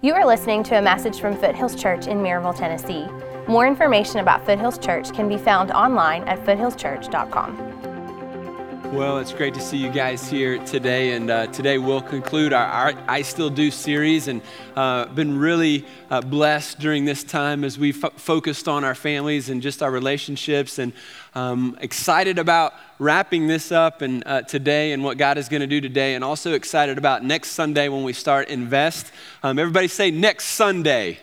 You are listening to a message from Foothills Church in Maryville, Tennessee. More information about Foothills Church can be found online at foothillschurch.com. Well, it's great to see you guys here today, and uh, today we'll conclude our, our, I Still Do series, and uh, been really uh, blessed during this time as we fo- focused on our families and just our relationships, and um, excited about wrapping this up and uh, today and what God is going to do today, and also excited about next Sunday when we start Invest. Um, everybody say next Sunday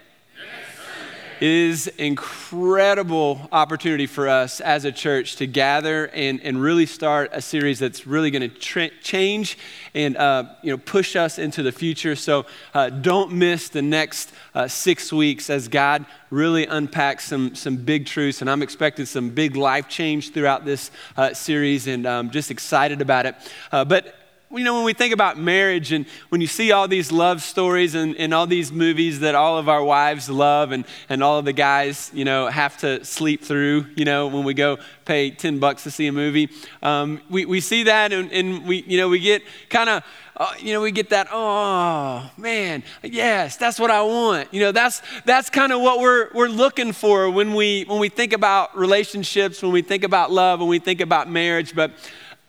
is incredible opportunity for us as a church to gather and, and really start a series that's really going to tra- change and uh, you know push us into the future. So uh, don't miss the next uh, six weeks as God really unpacks some some big truths, and I'm expecting some big life change throughout this uh, series, and I'm um, just excited about it. Uh, but you know, when we think about marriage and when you see all these love stories and, and all these movies that all of our wives love and, and all of the guys, you know, have to sleep through, you know, when we go pay 10 bucks to see a movie, um, we, we see that and, and we, you know, we get kind of, uh, you know, we get that, oh man, yes, that's what I want. You know, that's, that's kind of what we're, we're looking for when we, when we think about relationships, when we think about love, when we think about marriage. But,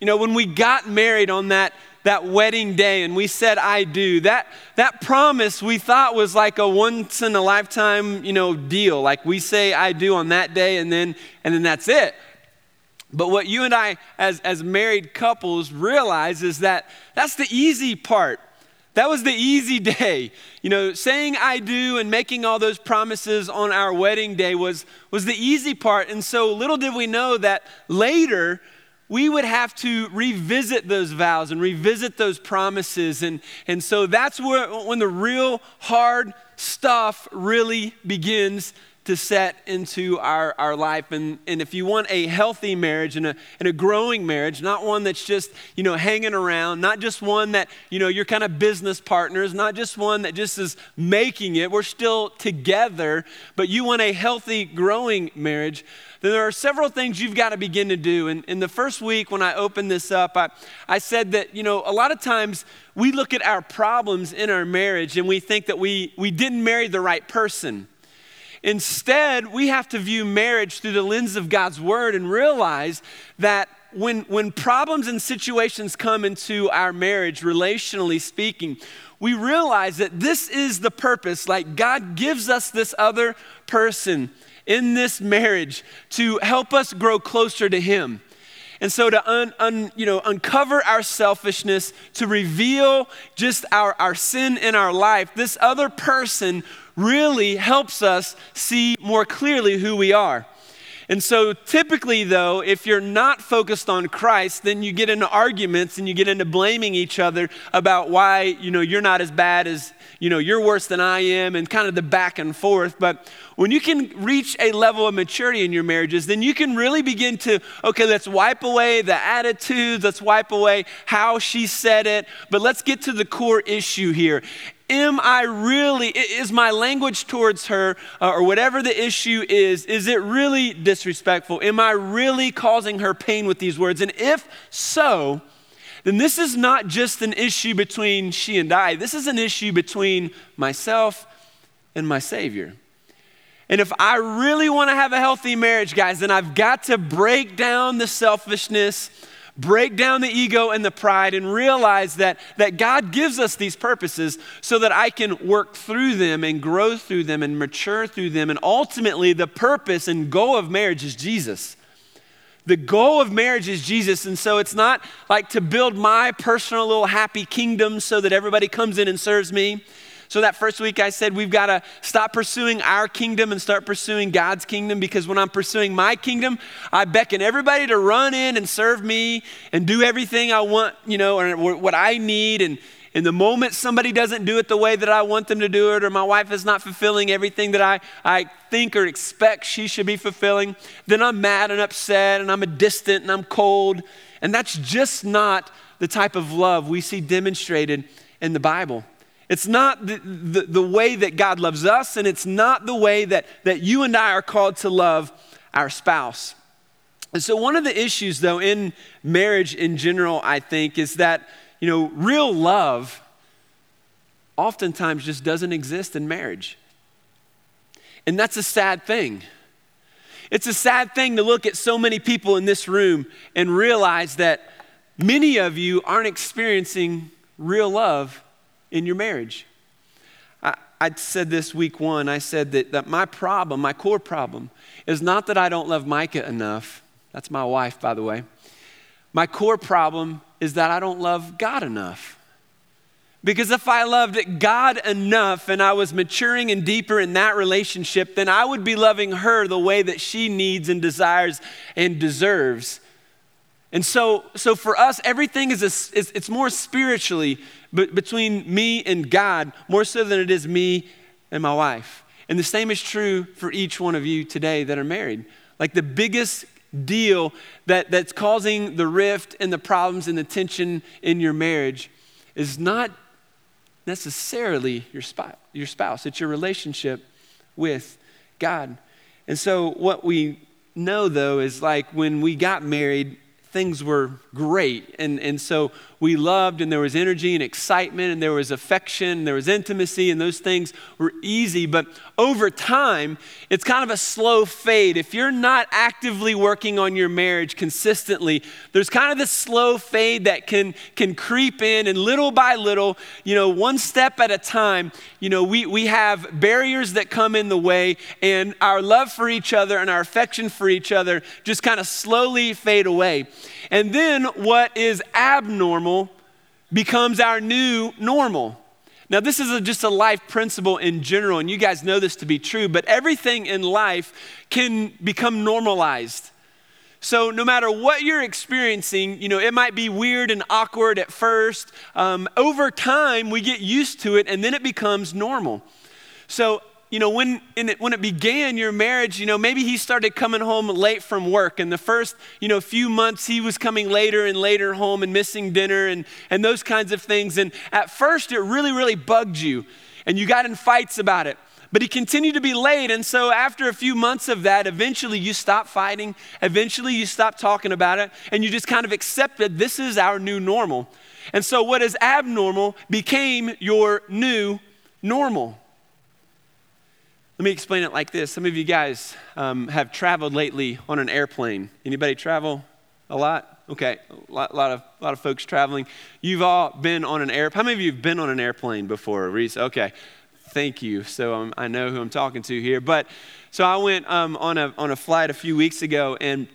you know, when we got married on that that wedding day and we said I do, that, that promise we thought was like a once in a lifetime, you know, deal. Like we say I do on that day and then and then that's it. But what you and I as, as married couples realize is that that's the easy part. That was the easy day. You know, saying I do and making all those promises on our wedding day was, was the easy part. And so little did we know that later we would have to revisit those vows and revisit those promises. And, and so that's where, when the real hard stuff really begins to set into our, our life. And, and if you want a healthy marriage and a, and a growing marriage, not one that's just, you know, hanging around, not just one that, you know, you're kind of business partners, not just one that just is making it, we're still together, but you want a healthy, growing marriage, then there are several things you've got to begin to do. And in the first week, when I opened this up, I, I said that, you know, a lot of times we look at our problems in our marriage and we think that we, we didn't marry the right person. Instead, we have to view marriage through the lens of God's word and realize that when, when problems and situations come into our marriage, relationally speaking, we realize that this is the purpose. Like God gives us this other person in this marriage to help us grow closer to Him. And so to un, un, you know, uncover our selfishness, to reveal just our, our sin in our life, this other person really helps us see more clearly who we are. And so typically, though, if you're not focused on Christ, then you get into arguments and you get into blaming each other about why, you know, you're not as bad as, you know, you're worse than I am and kind of the back and forth. But when you can reach a level of maturity in your marriages, then you can really begin to, okay, let's wipe away the attitudes, let's wipe away how she said it, but let's get to the core issue here. Am I really, is my language towards her, uh, or whatever the issue is, is it really disrespectful? Am I really causing her pain with these words? And if so, then this is not just an issue between she and I, this is an issue between myself and my Savior. And if I really want to have a healthy marriage, guys, then I've got to break down the selfishness break down the ego and the pride and realize that, that God gives us these purposes so that I can work through them and grow through them and mature through them. And ultimately, the purpose and goal of marriage is Jesus. The goal of marriage is Jesus. And so it's not like to build my personal little happy kingdom so that everybody comes in and serves me. So, that first week I said we've got to stop pursuing our kingdom and start pursuing God's kingdom because when I'm pursuing my kingdom, I beckon everybody to run in and serve me and do everything I want, you know, or what I need. And in the moment somebody doesn't do it the way that I want them to do it, or my wife is not fulfilling everything that I, I think or expect she should be fulfilling, then I'm mad and upset and I'm a distant and I'm cold. And that's just not the type of love we see demonstrated in the Bible. It's not the, the, the, way that God loves us, and it's not the way that, that you and I are called to love our spouse. And so, one of the issues, though, in marriage in general, I think, is that, you know, real love oftentimes just doesn't exist in marriage. And that's a sad thing. It's a sad thing to look at so many people in this room and realize that many of you aren't experiencing real love in your marriage. I, I said this week one, I said that, that my problem, my core problem, is not that I don't love Micah enough. That's my wife, by the way. My core problem is that I don't love God enough. Because if I loved God enough and I was maturing and deeper in that relationship, then I would be loving her the way that she needs and desires and deserves. And so, so for us, everything is, a, is it's more spiritually between me and God, more so than it is me and my wife. And the same is true for each one of you today that are married. Like the biggest deal that, that's causing the rift and the problems and the tension in your marriage is not necessarily your your spouse. It's your relationship with God. And so what we know though is like when we got married, things were great. And, and so we loved, and there was energy and excitement, and there was affection, and there was intimacy, and those things were easy. But over time, it's kind of a slow fade. If you're not actively working on your marriage consistently, there's kind of this slow fade that can, can creep in, and little by little, you know, one step at a time, you know, we, we have barriers that come in the way, and our love for each other and our affection for each other just kind of slowly fade away. And then what is abnormal becomes our new normal. Now, this is a, just a life principle in general, and you guys know this to be true, but everything in life can become normalized. So, no matter what you're experiencing, you know, it might be weird and awkward at first. Um, over time, we get used to it, and then it becomes normal. So, you know, when, it, when it began your marriage, you know, maybe he started coming home late from work. And the first, you know, few months he was coming later and later home and missing dinner and, and those kinds of things. And at first it really, really bugged you. And you got in fights about it. But he continued to be late. And so after a few months of that, eventually you stop fighting. Eventually you stop talking about it. And you just kind of accepted this is our new normal. And so what is abnormal became your new normal. Let me explain it like this. Some of you guys um, have traveled lately on an airplane. Anybody travel a lot? Okay, a lot, lot, of, lot of folks traveling. You've all been on an airplane. How many of you have been on an airplane before, Reese? Okay, thank you. So um, I know who I'm talking to here. But so I went um, on, a, on a flight a few weeks ago, and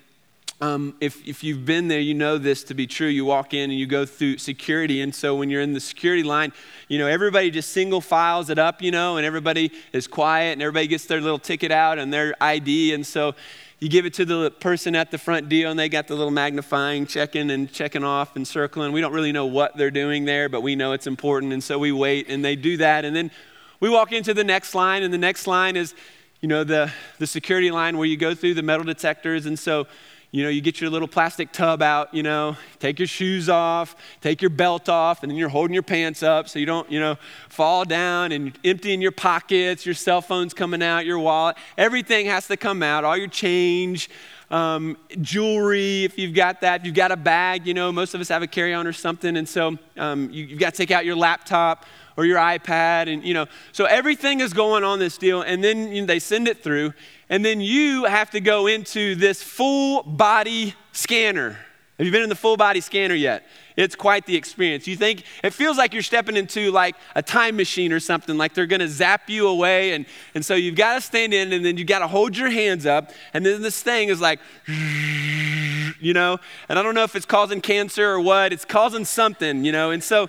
um, if, if you've been there, you know this to be true. You walk in and you go through security. And so when you're in the security line, you know, everybody just single files it up, you know, and everybody is quiet and everybody gets their little ticket out and their ID. And so you give it to the person at the front deal and they got the little magnifying, checking and checking off and circling. We don't really know what they're doing there, but we know it's important. And so we wait and they do that. And then we walk into the next line, and the next line is, you know, the, the security line where you go through the metal detectors. And so you know, you get your little plastic tub out, you know, take your shoes off, take your belt off, and then you're holding your pants up so you don't, you know, fall down and emptying your pockets, your cell phone's coming out, your wallet. Everything has to come out, all your change, um, jewelry, if you've got that. If you've got a bag, you know, most of us have a carry on or something. And so um, you, you've got to take out your laptop or your iPad. And, you know, so everything is going on this deal. And then you know, they send it through. And then you have to go into this full body scanner. Have you been in the full body scanner yet? It's quite the experience. You think it feels like you're stepping into like a time machine or something, like they're gonna zap you away. And, and so you've got to stand in and then you got to hold your hands up. And then this thing is like, you know, and I don't know if it's causing cancer or what, it's causing something, you know. And so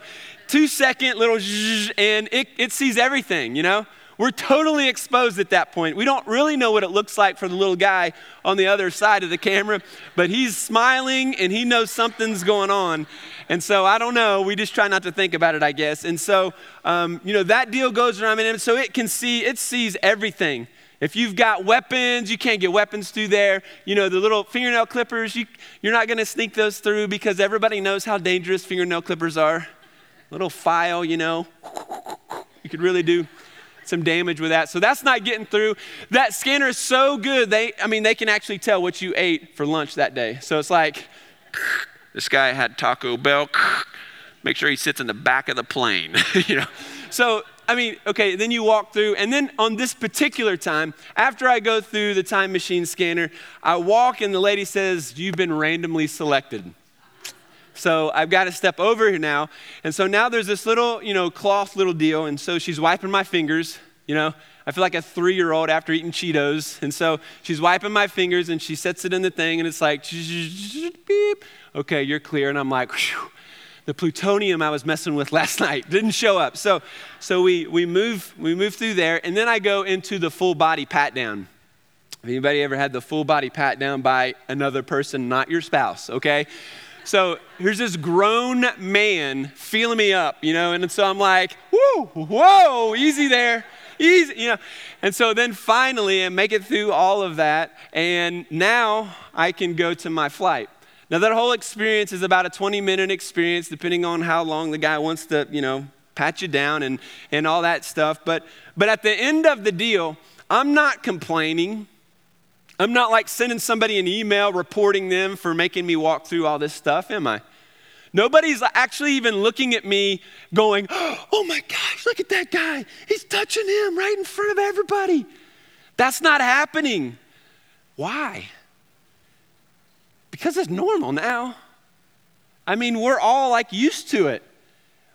two second little, and it, it sees everything, you know. We're totally exposed at that point. We don't really know what it looks like for the little guy on the other side of the camera, but he's smiling and he knows something's going on. And so I don't know. We just try not to think about it, I guess. And so, um, you know, that deal goes around, and so it can see, it sees everything. If you've got weapons, you can't get weapons through there. You know, the little fingernail clippers, you, you're not going to sneak those through because everybody knows how dangerous fingernail clippers are. Little file, you know, you could really do some damage with that. So that's not getting through. That scanner is so good. They, I mean, they can actually tell what you ate for lunch that day. So it's like, this guy had Taco Bell. Make sure he sits in the back of the plane, you know. So, I mean, okay, then you walk through, and then on this particular time, after I go through the time machine scanner, I walk and the lady says, You've been randomly selected. So I've got to step over here now. And so now there's this little, you know, cloth little deal. And so she's wiping my fingers, you know. I feel like a three year old after eating Cheetos. And so she's wiping my fingers and she sets it in the thing and it's like, beep. Okay, you're clear. And I'm like, the plutonium I was messing with last night didn't show up. So, so we, we, move, we move through there, and then I go into the full body pat down. Have anybody ever had the full body pat down by another person, not your spouse, okay? So here's this grown man feeling me up, you know, and so I'm like, whoa, whoa, easy there, easy, you know. And so then finally, I make it through all of that, and now I can go to my flight. Now, that whole experience is about a 20 minute experience, depending on how long the guy wants to, you know, pat you down and, and all that stuff. But, but at the end of the deal, I'm not complaining. I'm not like sending somebody an email reporting them for making me walk through all this stuff, am I? Nobody's actually even looking at me going, oh my gosh, look at that guy. He's touching him right in front of everybody. That's not happening. Why? Because it's normal now. I mean, we're all like used to it.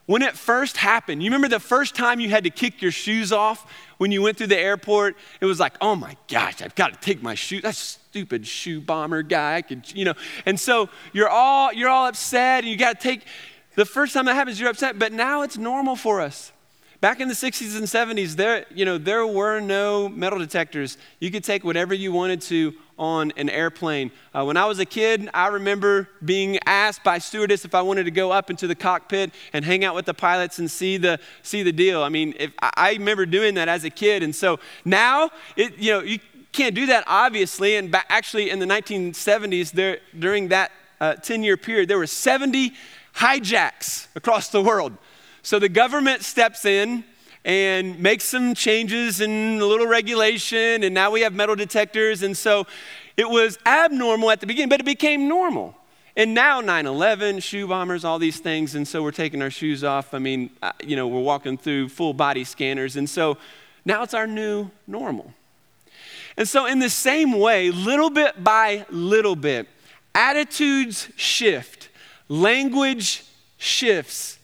When it first happened, you remember the first time you had to kick your shoes off when you went through the airport? It was like, oh my gosh, I've got to take my shoes. That stupid shoe bomber guy. I could, you know. And so you're all you're all upset, and you got to take. The first time that happens, you're upset, but now it's normal for us. Back in the 60s and 70s, there, you know, there were no metal detectors. You could take whatever you wanted to on an airplane. Uh, when I was a kid, I remember being asked by stewardess if I wanted to go up into the cockpit and hang out with the pilots and see the, see the deal. I mean, if, I remember doing that as a kid. And so now, it, you know, you can't do that, obviously. And actually, in the 1970s, there, during that 10 uh, year period, there were 70 hijacks across the world. So the government steps in and makes some changes in a little regulation, and now we have metal detectors. And so it was abnormal at the beginning, but it became normal. And now 9 11, shoe bombers, all these things. And so we're taking our shoes off. I mean, uh, you know, we're walking through full body scanners. And so now it's our new normal. And so, in the same way, little bit by little bit, attitudes shift, language shifts,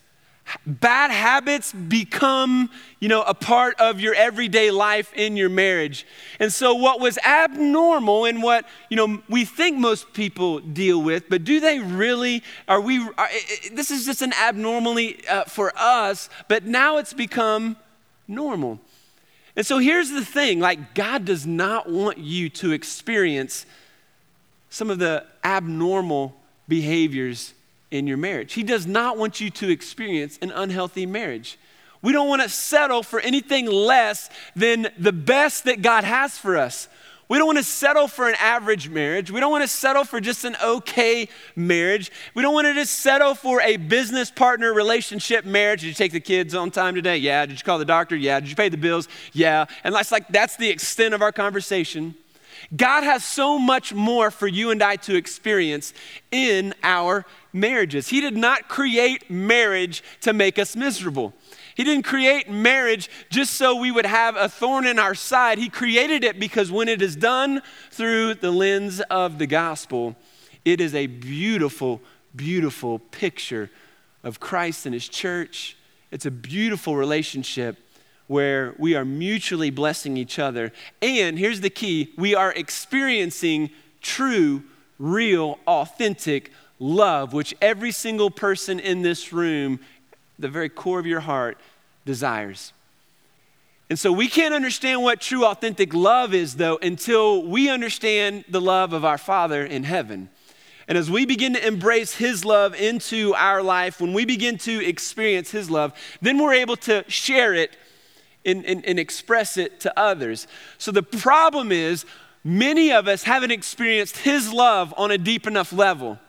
bad habits become, you know, a part of your everyday life in your marriage. And so what was abnormal and what, you know, we think most people deal with, but do they really are we are, this is just an abnormally uh, for us, but now it's become normal. And so here's the thing, like God does not want you to experience some of the abnormal behaviors in your marriage. He does not want you to experience an unhealthy marriage. We don't want to settle for anything less than the best that God has for us. We don't want to settle for an average marriage. We don't want to settle for just an okay marriage. We don't want to just settle for a business partner relationship marriage. Did you take the kids on time today? Yeah. Did you call the doctor? Yeah. Did you pay the bills? Yeah. And that's like that's the extent of our conversation. God has so much more for you and I to experience in our marriages. He did not create marriage to make us miserable. He didn't create marriage just so we would have a thorn in our side. He created it because when it is done through the lens of the gospel, it is a beautiful, beautiful picture of Christ and his church. It's a beautiful relationship where we are mutually blessing each other. And here's the key we are experiencing true, real, authentic love, which every single person in this room, the very core of your heart, desires. And so we can't understand what true, authentic love is, though, until we understand the love of our Father in heaven. And as we begin to embrace His love into our life, when we begin to experience His love, then we're able to share it and, and, and express it to others. So the problem is, many of us haven't experienced His love on a deep enough level.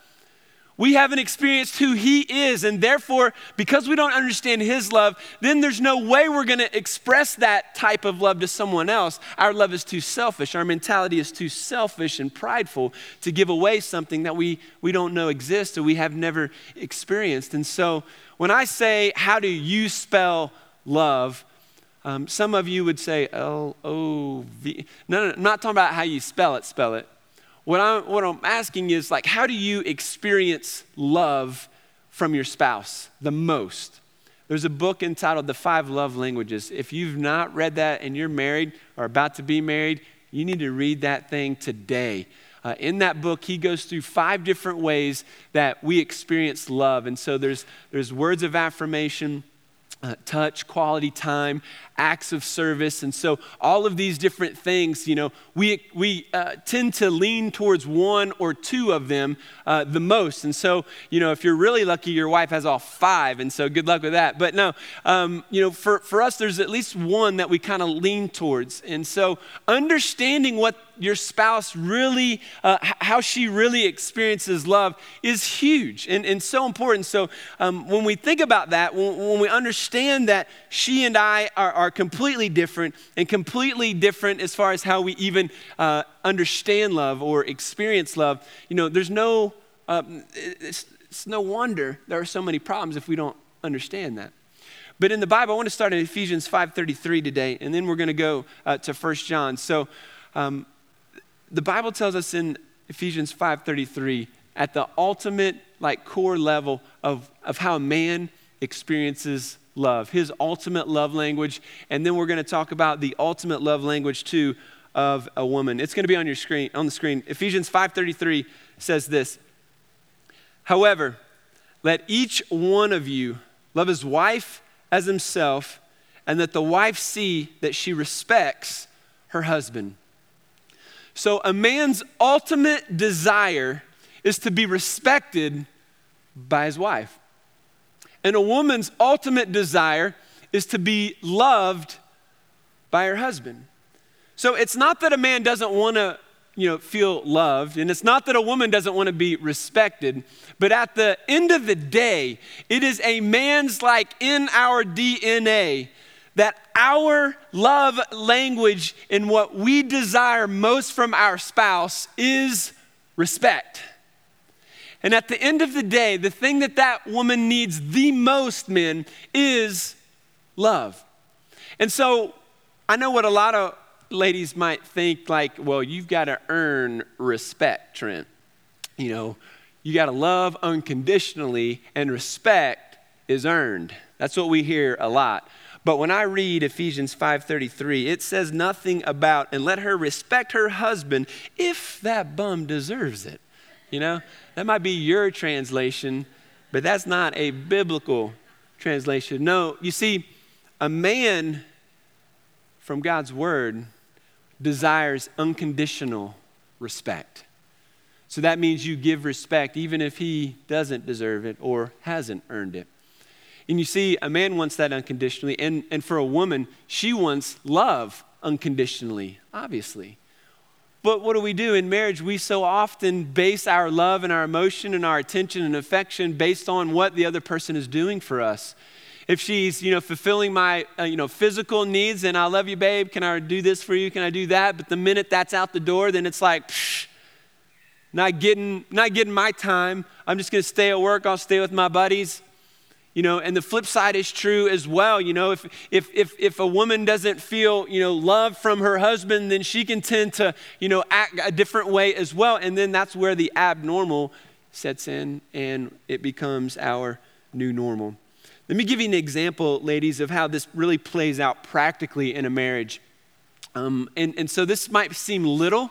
We haven't experienced who He is, and therefore, because we don't understand His love, then there's no way we're gonna express that type of love to someone else. Our love is too selfish. Our mentality is too selfish and prideful to give away something that we, we don't know exists or we have never experienced. And so, when I say, How do you spell love, um, some of you would say L O V. No, no, I'm not talking about how you spell it, spell it. What I'm, what I'm asking is, like, how do you experience love from your spouse the most? There's a book entitled The Five Love Languages. If you've not read that and you're married or about to be married, you need to read that thing today. Uh, in that book, he goes through five different ways that we experience love. And so there's, there's words of affirmation, uh, touch, quality time, acts of service. And so, all of these different things, you know, we, we uh, tend to lean towards one or two of them uh, the most. And so, you know, if you're really lucky, your wife has all five. And so, good luck with that. But no, um, you know, for, for us, there's at least one that we kind of lean towards. And so, understanding what your spouse really, uh, how she really experiences love is huge and, and so important. So, um, when we think about that, when, when we understand that she and I are, are completely different and completely different as far as how we even uh, understand love or experience love, you know, there's no, uh, it's, it's no wonder there are so many problems if we don't understand that. But in the Bible, I want to start in Ephesians 5.33 today, and then we're going to go uh, to 1 John. So um, the Bible tells us in Ephesians 5.33, at the ultimate, like, core level of, of how a man experiences love, his ultimate love language. And then we're going to talk about the ultimate love language too of a woman. It's going to be on your screen, on the screen. Ephesians 5:33 says this. However, let each one of you love his wife as himself, and that the wife see that she respects her husband. So a man's ultimate desire is to be respected by his wife. And a woman's ultimate desire is to be loved by her husband. So it's not that a man doesn't want to, you know, feel loved, and it's not that a woman doesn't want to be respected, but at the end of the day, it is a man's like in our DNA that our love language and what we desire most from our spouse is respect. And at the end of the day, the thing that that woman needs the most, men, is love. And so I know what a lot of ladies might think like, well, you've got to earn respect, Trent. You know, you got to love unconditionally, and respect is earned. That's what we hear a lot. But when I read Ephesians 5:33, it says nothing about and let her respect her husband if that bum deserves it. You know? That might be your translation, but that's not a biblical translation. No, you see, a man from God's word desires unconditional respect. So that means you give respect even if he doesn't deserve it or hasn't earned it. And you see, a man wants that unconditionally, and, and for a woman, she wants love unconditionally, obviously. But what do we do in marriage? We so often base our love and our emotion and our attention and affection based on what the other person is doing for us. If she's, you know, fulfilling my, uh, you know, physical needs and I love you, babe, can I do this for you? Can I do that? But the minute that's out the door, then it's like, psh, not getting, not getting my time. I'm just going to stay at work. I'll stay with my buddies. You know, and the flip side is true as well. You know, if, if, if, if a woman doesn't feel, you know, love from her husband, then she can tend to, you know, act a different way as well. And then that's where the abnormal sets in and it becomes our new normal. Let me give you an example, ladies, of how this really plays out practically in a marriage. Um, and, and so this might seem little,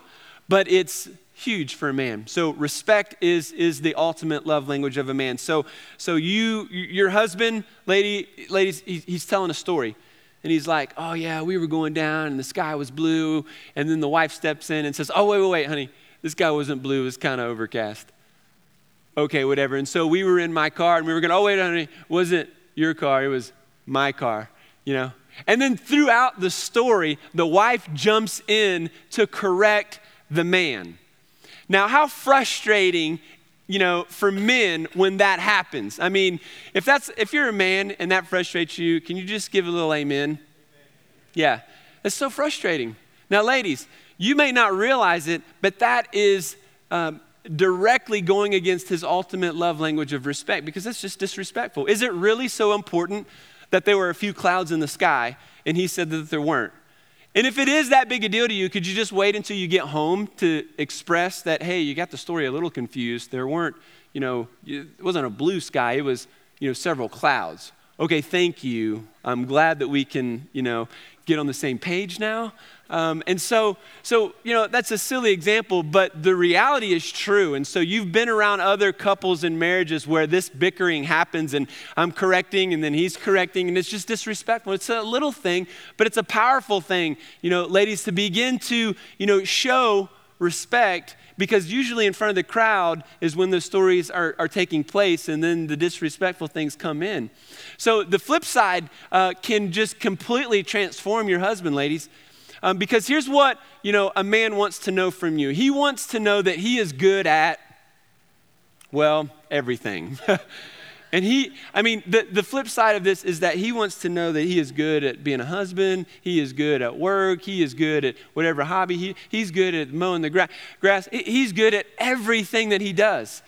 but it's huge for a man. So respect is is the ultimate love language of a man. So so you your husband, lady, ladies, he's telling a story. And he's like, "Oh yeah, we were going down and the sky was blue." And then the wife steps in and says, "Oh wait, wait, wait, honey. This guy wasn't blue. It was kind of overcast." Okay, whatever. And so we were in my car and we were going, "Oh wait, honey, wasn't your car. It was my car." You know? And then throughout the story, the wife jumps in to correct the man. Now, how frustrating, you know, for men when that happens. I mean, if that's if you're a man and that frustrates you, can you just give a little amen? Yeah. It's so frustrating. Now, ladies, you may not realize it, but that is um, directly going against his ultimate love language of respect because that's just disrespectful. Is it really so important that there were a few clouds in the sky, and he said that there weren't. And if it is that big a deal to you, could you just wait until you get home to express that, hey, you got the story a little confused? There weren't, you know, it wasn't a blue sky, it was, you know, several clouds. Okay, thank you. I'm glad that we can, you know, get on the same page now. Um, and so, so, you know, that's a silly example, but the reality is true. And so you've been around other couples and marriages where this bickering happens and I'm correcting and then he's correcting and it's just disrespectful. It's a little thing, but it's a powerful thing, you know, ladies, to begin to, you know, show respect because usually in front of the crowd is when the stories are, are taking place and then the disrespectful things come in. So the flip side uh, can just completely transform your husband, ladies. Um, because here's what, you know, a man wants to know from you. He wants to know that he is good at, well, everything. and he, I mean, the, the flip side of this is that he wants to know that he is good at being a husband, he is good at work, he is good at whatever hobby, he, he's good at mowing the gra- grass, he's good at everything that he does.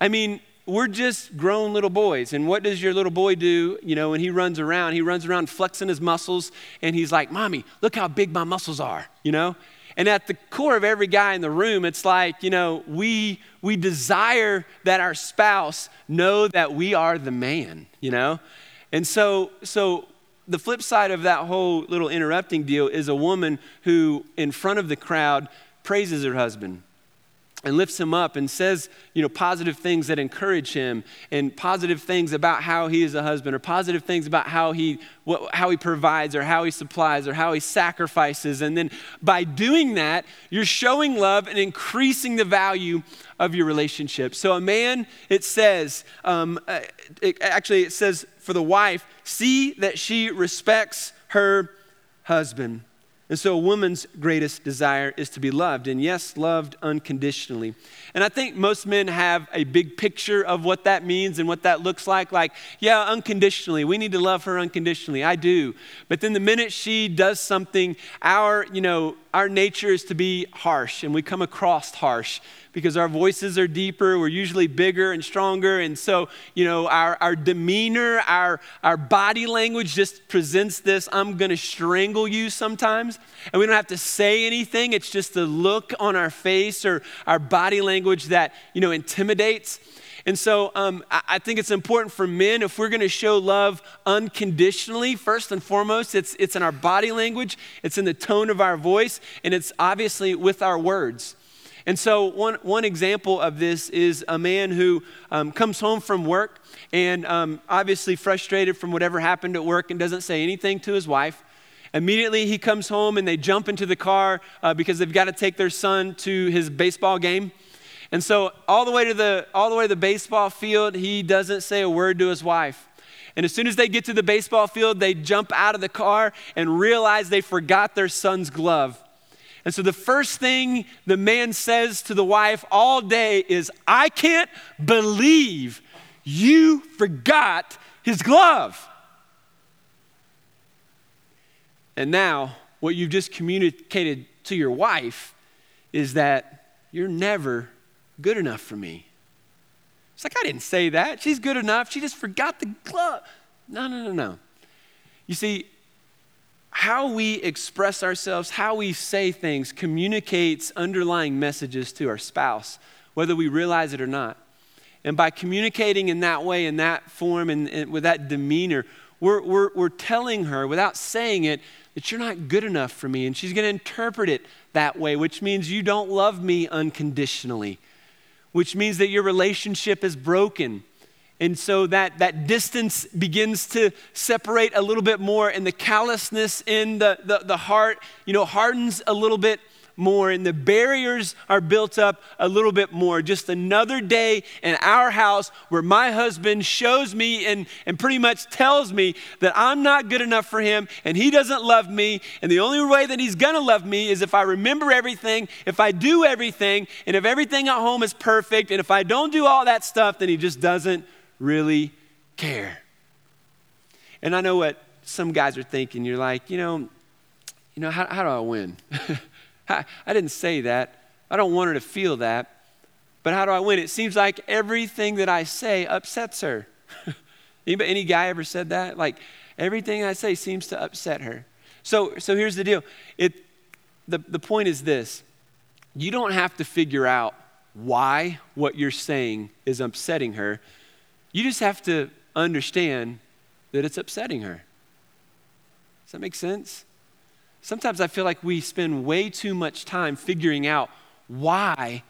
I mean, we're just grown little boys. And what does your little boy do? You know, when he runs around, he runs around flexing his muscles and he's like, Mommy, look how big my muscles are, you know? And at the core of every guy in the room, it's like, you know, we, we desire that our spouse know that we are the man, you know? And so, so the flip side of that whole little interrupting deal is a woman who, in front of the crowd, praises her husband and lifts him up and says, you know, positive things that encourage him and positive things about how he is a husband or positive things about how he, what, how he provides or how he supplies or how he sacrifices. And then by doing that, you're showing love and increasing the value of your relationship. So a man, it says, um, uh, it, actually, it says for the wife, see that she respects her husband. And so, a woman's greatest desire is to be loved, and yes, loved unconditionally. And I think most men have a big picture of what that means and what that looks like. Like, yeah, unconditionally, we need to love her unconditionally. I do. But then the minute she does something, our, you know, our nature is to be harsh, and we come across harsh because our voices are deeper, we're usually bigger and stronger. And so, you know, our, our demeanor, our, our body language just presents this I'm gonna strangle you sometimes. And we don't have to say anything, it's just the look on our face or our body language that, you know, intimidates. And so um, I think it's important for men, if we're going to show love unconditionally, first and foremost, it's, it's in our body language, it's in the tone of our voice, and it's obviously with our words. And so, one, one example of this is a man who um, comes home from work and um, obviously frustrated from whatever happened at work and doesn't say anything to his wife. Immediately, he comes home and they jump into the car uh, because they've got to take their son to his baseball game. And so, all the way to the, all the, way to the baseball field, he doesn't say a word to his wife. And as soon as they get to the baseball field, they jump out of the car and realize they forgot their son's glove. And so the first thing the man says to the wife all day is, I can't believe you forgot his glove. And now, what you've just communicated to your wife is that you're never good enough for me. It's like, I didn't say that. She's good enough. She just forgot the glove. No, no, no, no. You see, how we express ourselves, how we say things, communicates underlying messages to our spouse, whether we realize it or not. And by communicating in that way, in that form, and, and with that demeanor, we're, we're, we're telling her without saying it that you're not good enough for me. And she's going to interpret it that way, which means you don't love me unconditionally, which means that your relationship is broken and so that, that distance begins to separate a little bit more, and the callousness in the, the, the heart, you know, hardens a little bit more, and the barriers are built up a little bit more. Just another day in our house where my husband shows me and, and pretty much tells me that I'm not good enough for him and he doesn't love me. And the only way that he's gonna love me is if I remember everything, if I do everything, and if everything at home is perfect. And if I don't do all that stuff, then he just doesn't really care. And I know what some guys are thinking. You're like, you know, you know, how, how do I win? I, I didn't say that. I don't want her to feel that. But how do I win? It seems like everything that I say upsets her. Anybody, any guy ever said that? Like, Everything I say seems to upset her. So, so here's the deal. It, the, the point is this you don't have to figure out why what you're saying is upsetting her. You just have to understand that it's upsetting her. Does that make sense? Sometimes I feel like we spend way too much time figuring out why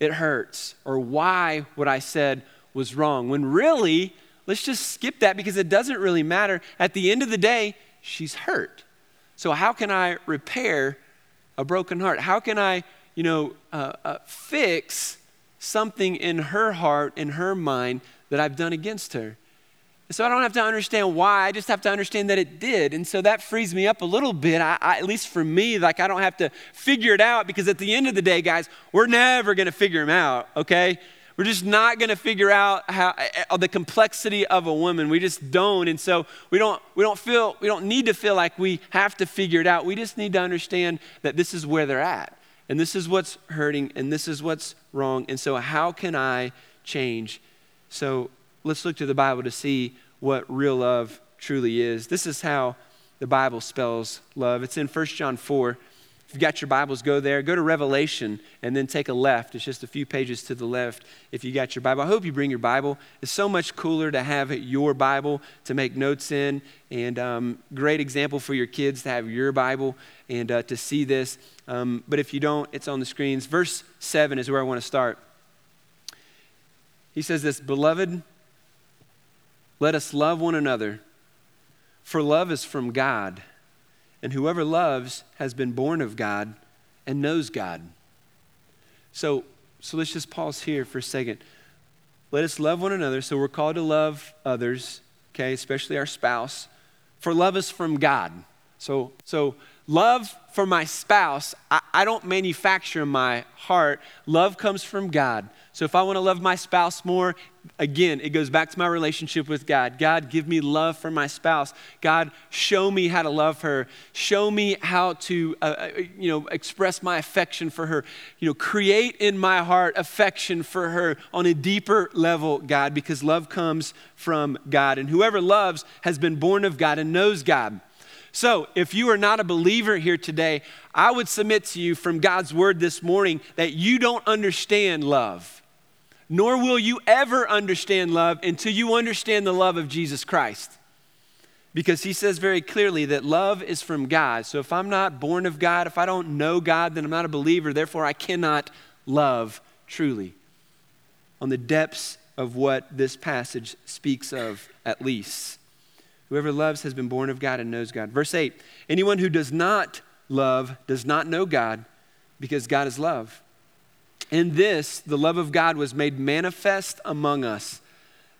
it hurts or why what I said was wrong, when really, let's just skip that because it doesn't really matter. At the end of the day, she's hurt. So, how can I repair a broken heart? How can I, you know, uh, uh, fix something in her heart, in her mind that I've done against her? so I don't have to understand why, I just have to understand that it did. And so that frees me up a little bit, I, I, at least for me, like I don't have to figure it out because at the end of the day, guys, we're never gonna figure them out, okay? We're just not going to figure out how uh, the complexity of a woman. We just don't. And so we don't we don't feel we don't need to feel like we have to figure it out. We just need to understand that this is where they're at. And this is what's hurting and this is what's wrong. And so how can I change? So let's look to the Bible to see what real love truly is. This is how the Bible spells love. It's in 1 John 4 if you've got your Bibles, go there. Go to Revelation and then take a left. It's just a few pages to the left if you got your Bible. I hope you bring your Bible. It's so much cooler to have your Bible to make notes in, and um, great example for your kids to have your Bible and uh, to see this. Um, but if you don't, it's on the screens. Verse 7 is where I want to start. He says this Beloved, let us love one another, for love is from God and whoever loves has been born of God and knows God. So, so let's just pause here for a second. Let us love one another. So we're called to love others, okay, especially our spouse. For love is from God. So, so love for my spouse, I, I don't manufacture my heart. Love comes from God. So if I want to love my spouse more, again, it goes back to my relationship with God. God, give me love for my spouse. God, show me how to love her. Show me how to, uh, uh, you know, express my affection for her. You know, create in my heart affection for her on a deeper level, God, because love comes from God. And whoever loves has been born of God and knows God. So, if you are not a believer here today, I would submit to you from God's word this morning that you don't understand love nor will you ever understand love until you understand the love of Jesus Christ. Because he says very clearly that love is from God. So if I'm not born of God, if I don't know God, then I'm not a believer. Therefore, I cannot love truly. On the depths of what this passage speaks of, at least. Whoever loves has been born of God and knows God. Verse 8 Anyone who does not love does not know God because God is love. In this, the love of God was made manifest among us,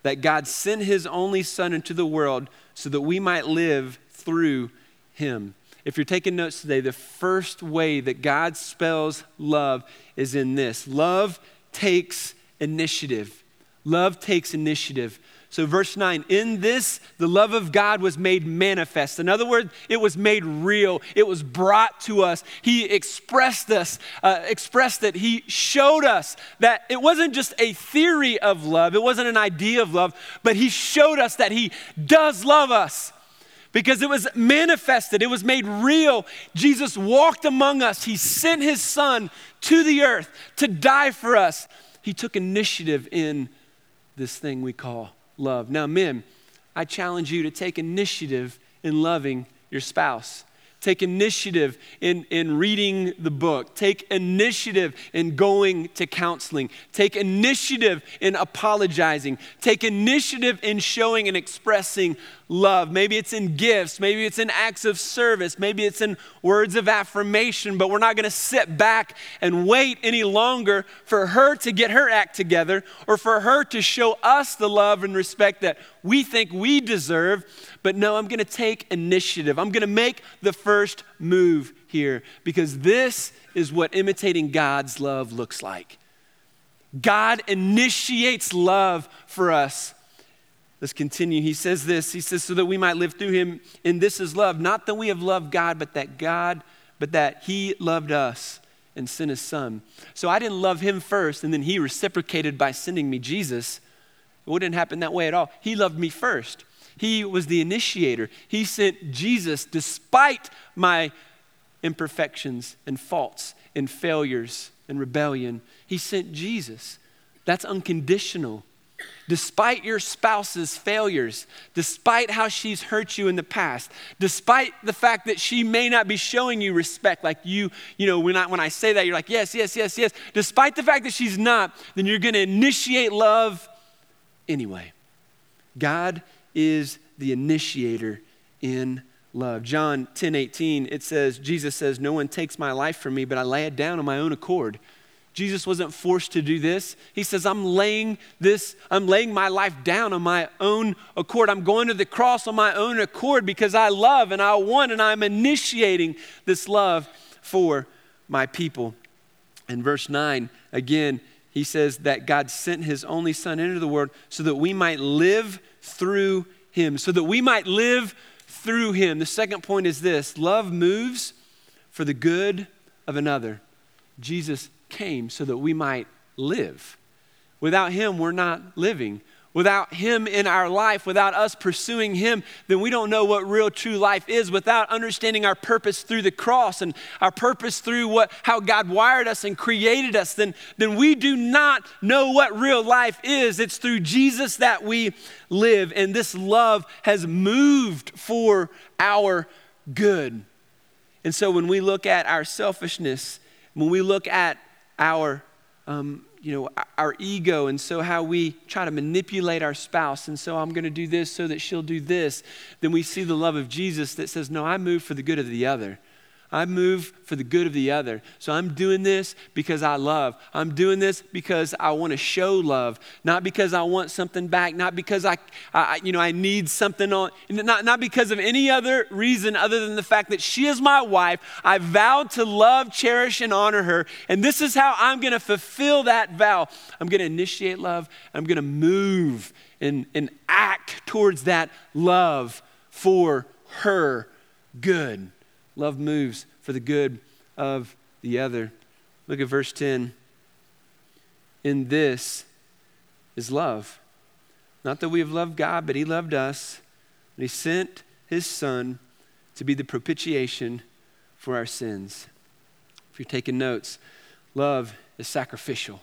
that God sent his only Son into the world so that we might live through him. If you're taking notes today, the first way that God spells love is in this love takes initiative. Love takes initiative. So, verse 9, in this, the love of God was made manifest. In other words, it was made real. It was brought to us. He expressed us, uh, expressed it. He showed us that it wasn't just a theory of love, it wasn't an idea of love, but He showed us that He does love us because it was manifested, it was made real. Jesus walked among us, He sent His Son to the earth to die for us. He took initiative in this thing we call love. Now, men, I challenge you to take initiative in loving your spouse. Take initiative in, in reading the book. Take initiative in going to counseling. Take initiative in apologizing. Take initiative in showing and expressing love. Maybe it's in gifts. Maybe it's in acts of service. Maybe it's in words of affirmation. But we're not going to sit back and wait any longer for her to get her act together or for her to show us the love and respect that we think we deserve but no, I'm going to take initiative. I'm going to make the first move here because this is what imitating God's love looks like. God initiates love for us. Let's continue. He says this. He says, so that we might live through him. And this is love. Not that we have loved God, but that God, but that he loved us and sent his son. So I didn't love him first, and then he reciprocated by sending me Jesus. It wouldn't happen that way at all. He loved me first. He was the initiator. He sent Jesus despite my imperfections and faults and failures and rebellion. He sent Jesus. That's unconditional. Despite your spouse's failures, despite how she's hurt you in the past, despite the fact that she may not be showing you respect, like you, you know, when I, when I say that, you're like, yes, yes, yes, yes. Despite the fact that she's not, then you're going to initiate love anyway. God is the initiator in love. John 10 18, it says, Jesus says, No one takes my life from me, but I lay it down on my own accord. Jesus wasn't forced to do this. He says, I'm laying this, I'm laying my life down on my own accord. I'm going to the cross on my own accord because I love and I want and I'm initiating this love for my people. In verse 9, again, he says that God sent his only son into the world so that we might live through him, so that we might live through him. The second point is this love moves for the good of another. Jesus came so that we might live. Without him, we're not living. Without him in our life, without us pursuing him, then we don't know what real true life is. Without understanding our purpose through the cross and our purpose through what, how God wired us and created us, then, then we do not know what real life is. It's through Jesus that we live. And this love has moved for our good. And so when we look at our selfishness, when we look at our um, you know our ego and so how we try to manipulate our spouse and so i'm going to do this so that she'll do this then we see the love of jesus that says no i move for the good of the other I move for the good of the other. So I'm doing this because I love. I'm doing this because I want to show love, not because I want something back, not because I, I you know, I need something on, not, not because of any other reason other than the fact that she is my wife. I vowed to love, cherish, and honor her. And this is how I'm going to fulfill that vow. I'm going to initiate love. I'm going to move and, and act towards that love for her good. Love moves for the good of the other. Look at verse 10. In this is love. Not that we have loved God, but He loved us. And He sent His Son to be the propitiation for our sins. If you're taking notes, love is sacrificial.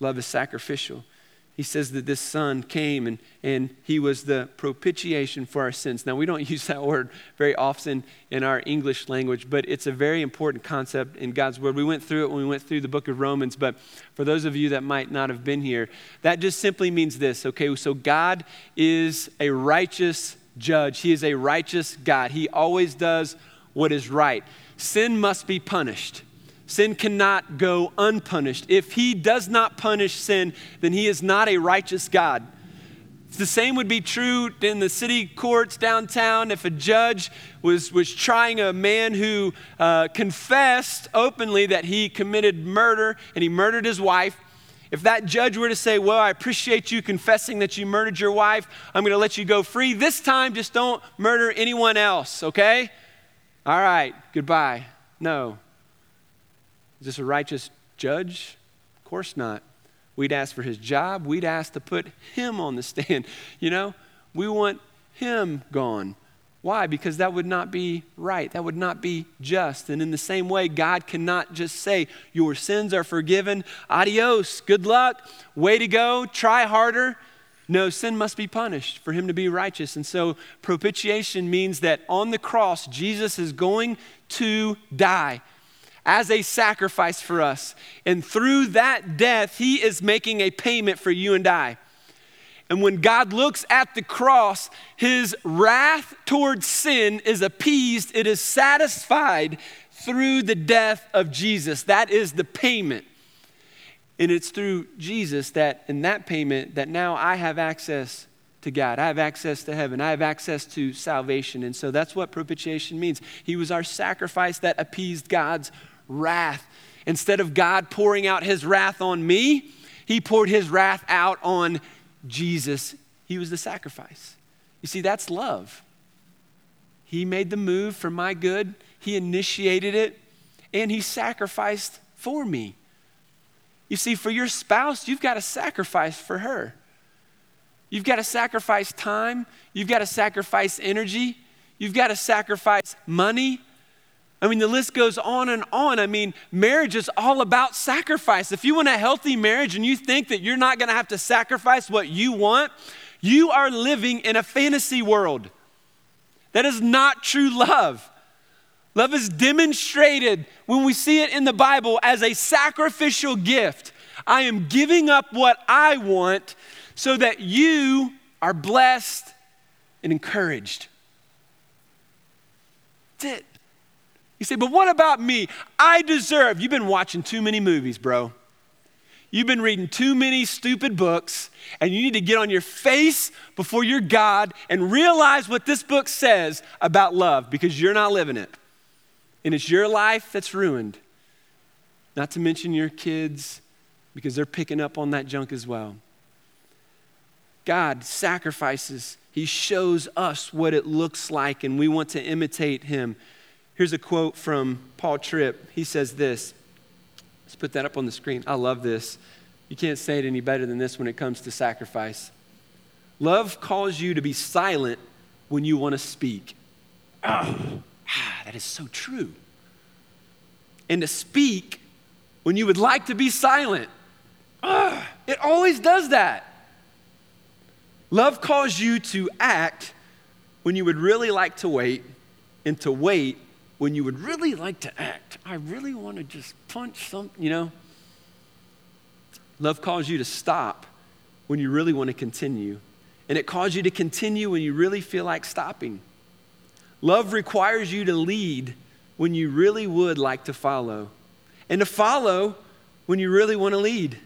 Love is sacrificial he says that this son came and, and he was the propitiation for our sins. Now, we don't use that word very often in our English language, but it's a very important concept in God's word. We went through it when we went through the book of Romans, but for those of you that might not have been here, that just simply means this, okay? So, God is a righteous judge, He is a righteous God. He always does what is right. Sin must be punished. Sin cannot go unpunished. If he does not punish sin, then he is not a righteous God. The same would be true in the city courts downtown. If a judge was, was trying a man who uh, confessed openly that he committed murder and he murdered his wife, if that judge were to say, Well, I appreciate you confessing that you murdered your wife, I'm going to let you go free. This time, just don't murder anyone else, okay? All right, goodbye. No. Is this a righteous judge? Of course not. We'd ask for his job. We'd ask to put him on the stand. You know, we want him gone. Why? Because that would not be right. That would not be just. And in the same way, God cannot just say, Your sins are forgiven. Adios. Good luck. Way to go. Try harder. No, sin must be punished for him to be righteous. And so propitiation means that on the cross, Jesus is going to die as a sacrifice for us. And through that death, He is making a payment for you and I. And when God looks at the cross, His wrath towards sin is appeased, it is satisfied through the death of Jesus. That is the payment. And it's through Jesus that, in that payment, that now I have access to God. I have access to heaven. I have access to salvation. And so that's what propitiation means. He was our sacrifice that appeased God's wrath. Instead of God pouring out his wrath on me, he poured his wrath out on Jesus. He was the sacrifice. You see, that's love. He made the move for my good, he initiated it, and he sacrificed for me. You see, for your spouse, you've got to sacrifice for her. You've got to sacrifice time. You've got to sacrifice energy. You've got to sacrifice money. I mean, the list goes on and on. I mean, marriage is all about sacrifice. If you want a healthy marriage and you think that you're not going to have to sacrifice what you want, you are living in a fantasy world. That is not true love. Love is demonstrated when we see it in the Bible as a sacrificial gift. I am giving up what I want so that you are blessed and encouraged. That's it. You say, but what about me? I deserve. You've been watching too many movies, bro. You've been reading too many stupid books, and you need to get on your face before your God and realize what this book says about love because you're not living it. And it's your life that's ruined. Not to mention your kids because they're picking up on that junk as well. God sacrifices, He shows us what it looks like, and we want to imitate Him. Here's a quote from Paul Tripp. He says this. Let's put that up on the screen. I love this. You can't say it any better than this when it comes to sacrifice. Love calls you to be silent when you want to speak. Oh, ah, that is so true. And to speak when you would like to be silent. Ah, it always does that. Love calls you to act when you would really like to wait, and to wait when you would really like to act. I really want to just punch something, you know? Love calls you to stop when you really want to continue. And it calls you to continue when you really feel like stopping. Love requires you to lead when you really would like to follow, and to follow when you really want to lead.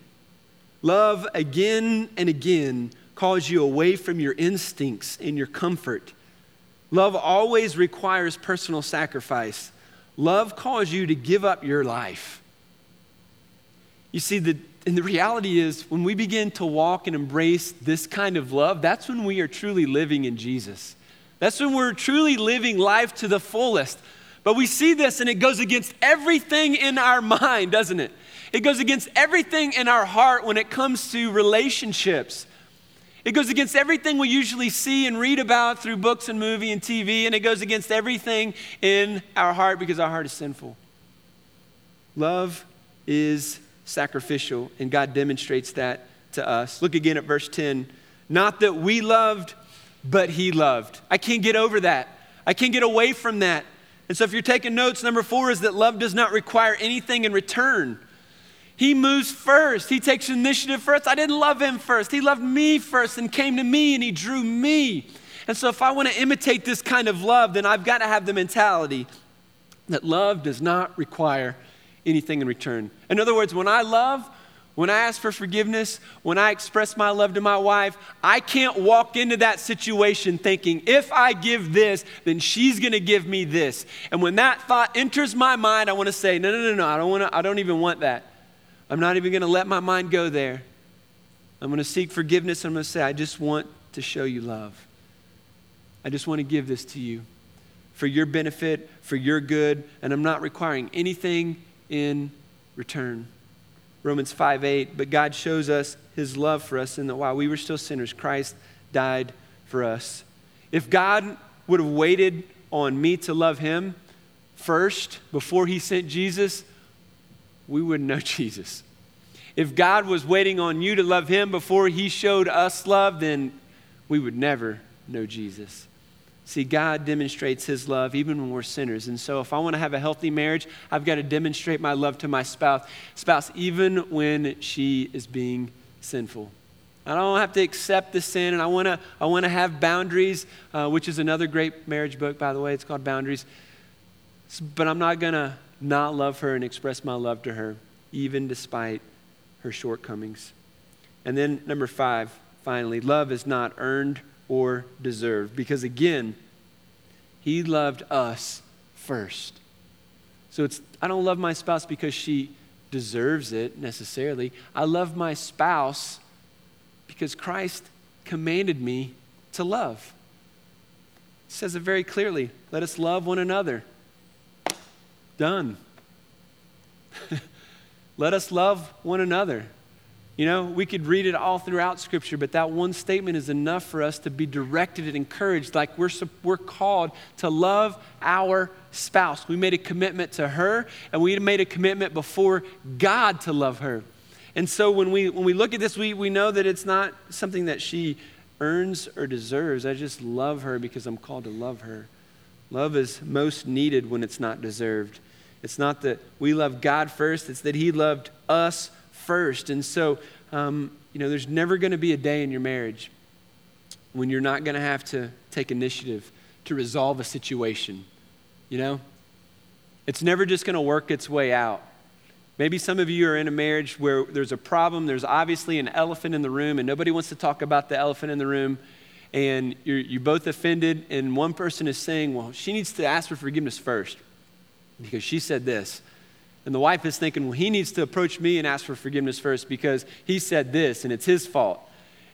Love again and again calls you away from your instincts and your comfort Love always requires personal sacrifice. Love calls you to give up your life. You see, the, and the reality is, when we begin to walk and embrace this kind of love, that's when we are truly living in Jesus. That's when we're truly living life to the fullest. But we see this and it goes against everything in our mind, doesn't it? It goes against everything in our heart when it comes to relationships. It goes against everything we usually see and read about through books and movie and TV, and it goes against everything in our heart because our heart is sinful. Love is sacrificial, and God demonstrates that to us. Look again at verse 10. Not that we loved, but He loved. I can't get over that. I can't get away from that. And so, if you're taking notes, number four is that love does not require anything in return. He moves first. He takes initiative first. I didn't love him first. He loved me first and came to me and he drew me. And so, if I want to imitate this kind of love, then I've got to have the mentality that love does not require anything in return. In other words, when I love, when I ask for forgiveness, when I express my love to my wife, I can't walk into that situation thinking, if I give this, then she's going to give me this. And when that thought enters my mind, I want to say, no, no, no, no, I don't, want to, I don't even want that. I'm not even going to let my mind go there. I'm going to seek forgiveness. I'm going to say, I just want to show you love. I just want to give this to you for your benefit, for your good, and I'm not requiring anything in return. Romans 5 8, but God shows us his love for us in that while we were still sinners, Christ died for us. If God would have waited on me to love him first before he sent Jesus, we wouldn't know Jesus. If God was waiting on you to love him before he showed us love, then we would never know Jesus. See, God demonstrates his love even when we're sinners. And so if I want to have a healthy marriage, I've got to demonstrate my love to my spouse, spouse even when she is being sinful. I don't have to accept the sin, and I want to, I want to have boundaries, uh, which is another great marriage book, by the way. It's called Boundaries. But I'm not going to not love her and express my love to her, even despite her shortcomings. And then, number five, finally, love is not earned or deserved. Because again, he loved us first. So it's, I don't love my spouse because she deserves it necessarily. I love my spouse because Christ commanded me to love. He says it very clearly let us love one another. Done. Let us love one another. You know, we could read it all throughout Scripture, but that one statement is enough for us to be directed and encouraged. Like we're, we're called to love our spouse. We made a commitment to her, and we made a commitment before God to love her. And so when we, when we look at this, we, we know that it's not something that she earns or deserves. I just love her because I'm called to love her. Love is most needed when it's not deserved. It's not that we love God first, it's that He loved us first. And so, um, you know, there's never going to be a day in your marriage when you're not going to have to take initiative to resolve a situation. You know? It's never just going to work its way out. Maybe some of you are in a marriage where there's a problem, there's obviously an elephant in the room, and nobody wants to talk about the elephant in the room, and you're, you're both offended, and one person is saying, Well, she needs to ask for forgiveness first because she said this. And the wife is thinking, well, he needs to approach me and ask for forgiveness first because he said this and it's his fault.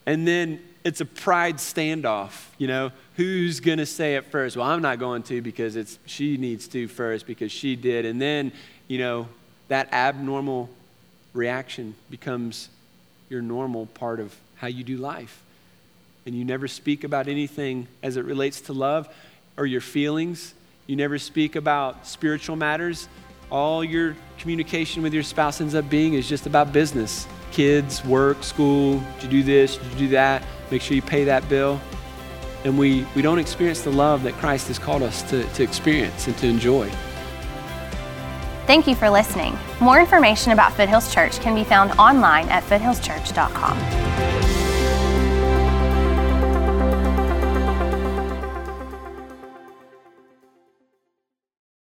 And then it's a pride standoff, you know, who's going to say it first? Well, I'm not going to because it's she needs to first because she did. And then, you know, that abnormal reaction becomes your normal part of how you do life. And you never speak about anything as it relates to love or your feelings. You never speak about spiritual matters all your communication with your spouse ends up being is just about business kids, work, school. Did you do this? Did you do that? Make sure you pay that bill. And we, we don't experience the love that Christ has called us to, to experience and to enjoy. Thank you for listening. More information about Foothills Church can be found online at foothillschurch.com.